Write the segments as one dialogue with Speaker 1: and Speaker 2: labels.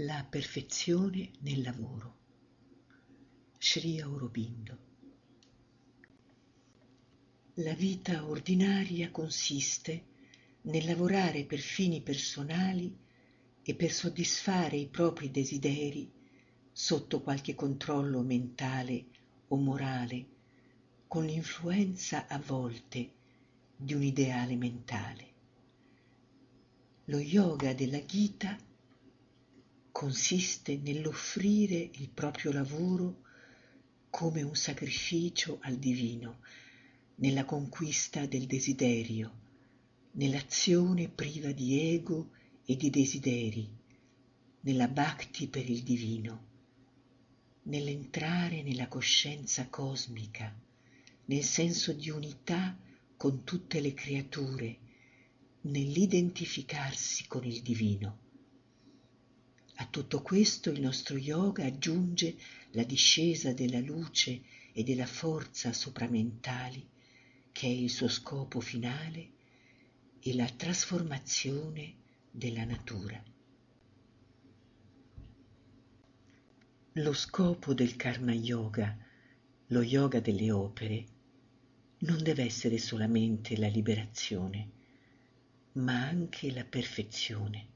Speaker 1: La perfezione nel lavoro. Sri Aurobindo. La vita ordinaria consiste nel lavorare per fini personali e per soddisfare i propri desideri sotto qualche controllo mentale o morale, con l'influenza a volte di un ideale mentale. Lo yoga della Gita consiste nell'offrire il proprio lavoro come un sacrificio al divino, nella conquista del desiderio, nell'azione priva di ego e di desideri, nella bhakti per il divino, nell'entrare nella coscienza cosmica, nel senso di unità con tutte le creature, nell'identificarsi con il divino. A tutto questo il nostro yoga aggiunge la discesa della luce e della forza sopramentali che è il suo scopo finale e la trasformazione della natura. Lo scopo del karma yoga, lo yoga delle opere, non deve essere solamente la liberazione, ma anche la perfezione.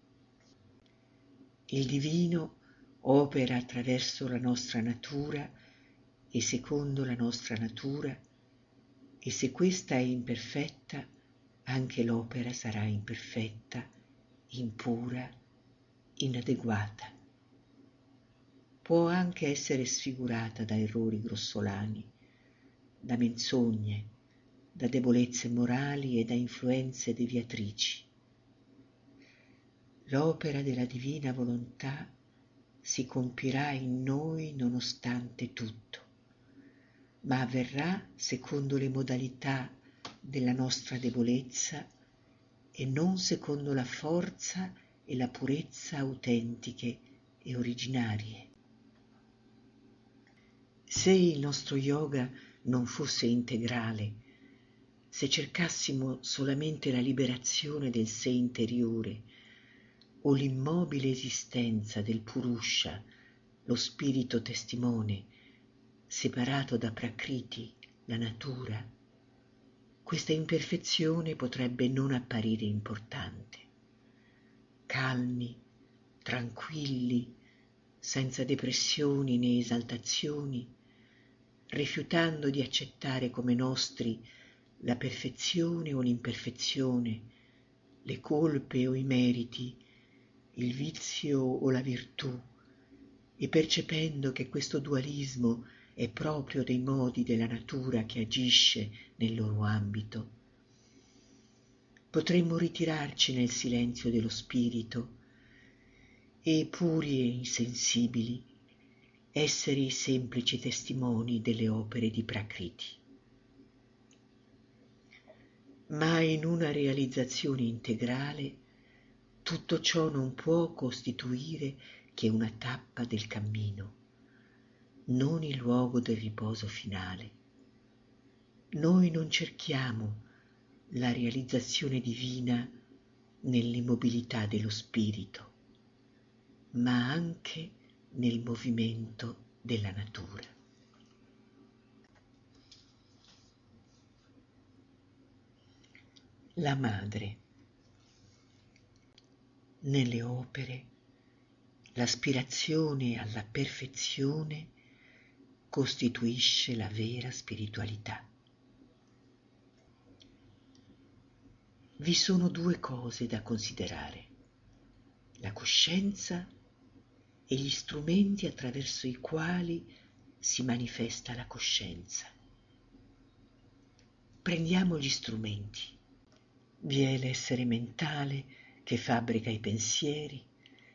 Speaker 1: Il divino opera attraverso la nostra natura e secondo la nostra natura e se questa è imperfetta, anche l'opera sarà imperfetta, impura, inadeguata. Può anche essere sfigurata da errori grossolani, da menzogne, da debolezze morali e da influenze deviatrici. L'opera della divina volontà si compirà in noi nonostante tutto ma avverrà secondo le modalità della nostra debolezza e non secondo la forza e la purezza autentiche e originarie. Se il nostro yoga non fosse integrale, se cercassimo solamente la liberazione del sé interiore o l'immobile esistenza del Purusha, lo spirito testimone, separato da Prakriti, la natura, questa imperfezione potrebbe non apparire importante. Calmi, tranquilli, senza depressioni né esaltazioni, rifiutando di accettare come nostri la perfezione o l'imperfezione, le colpe o i meriti, il vizio o la virtù, e percependo che questo dualismo è proprio dei modi della natura che agisce nel loro ambito. Potremmo ritirarci nel silenzio dello spirito e puri e insensibili essere i semplici testimoni delle opere di Prakriti. Ma in una realizzazione integrale tutto ciò non può costituire che una tappa del cammino non il luogo del riposo finale. Noi non cerchiamo la realizzazione divina nell'immobilità dello spirito, ma anche nel movimento della natura. La madre. Nelle opere l'aspirazione alla perfezione costituisce la vera spiritualità. Vi sono due cose da considerare, la coscienza e gli strumenti attraverso i quali si manifesta la coscienza. Prendiamo gli strumenti. Vi è l'essere mentale che fabbrica i pensieri,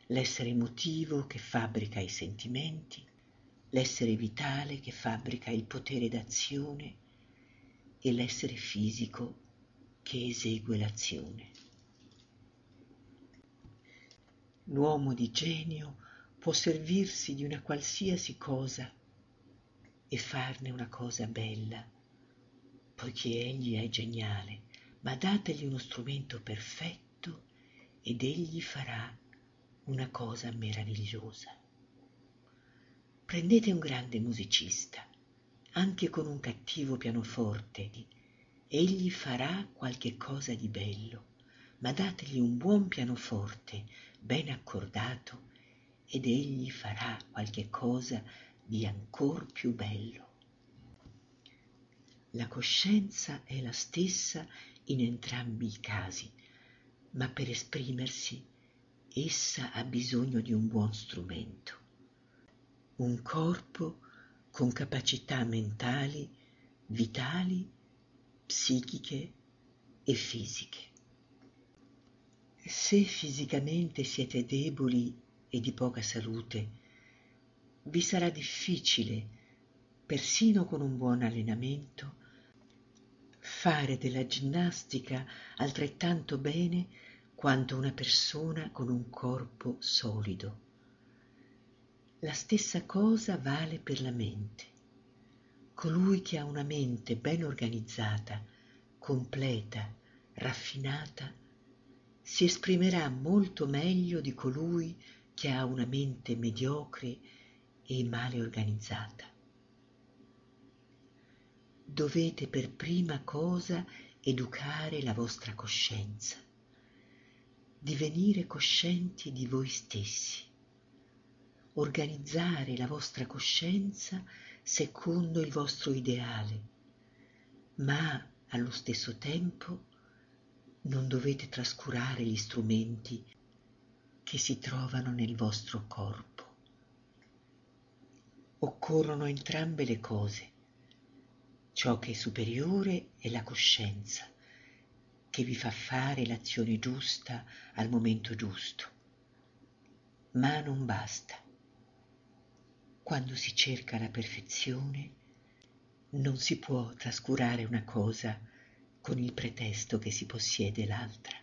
Speaker 1: l'essere emotivo che fabbrica i sentimenti, l'essere vitale che fabbrica il potere d'azione e l'essere fisico che esegue l'azione. L'uomo di genio può servirsi di una qualsiasi cosa e farne una cosa bella, poiché egli è geniale, ma dategli uno strumento perfetto ed egli farà una cosa meravigliosa. Prendete un grande musicista, anche con un cattivo pianoforte, egli farà qualche cosa di bello, ma dategli un buon pianoforte ben accordato ed egli farà qualche cosa di ancor più bello. La coscienza è la stessa in entrambi i casi, ma per esprimersi essa ha bisogno di un buon strumento, un corpo con capacità mentali, vitali, psichiche e fisiche. Se fisicamente siete deboli e di poca salute, vi sarà difficile, persino con un buon allenamento, fare della ginnastica altrettanto bene quanto una persona con un corpo solido. La stessa cosa vale per la mente. Colui che ha una mente ben organizzata, completa, raffinata, si esprimerà molto meglio di colui che ha una mente mediocre e male organizzata. Dovete per prima cosa educare la vostra coscienza, divenire coscienti di voi stessi, organizzare la vostra coscienza secondo il vostro ideale, ma allo stesso tempo non dovete trascurare gli strumenti che si trovano nel vostro corpo. Occorrono entrambe le cose. Ciò che è superiore è la coscienza, che vi fa fare l'azione giusta al momento giusto. Ma non basta. Quando si cerca la perfezione, non si può trascurare una cosa con il pretesto che si possiede l'altra.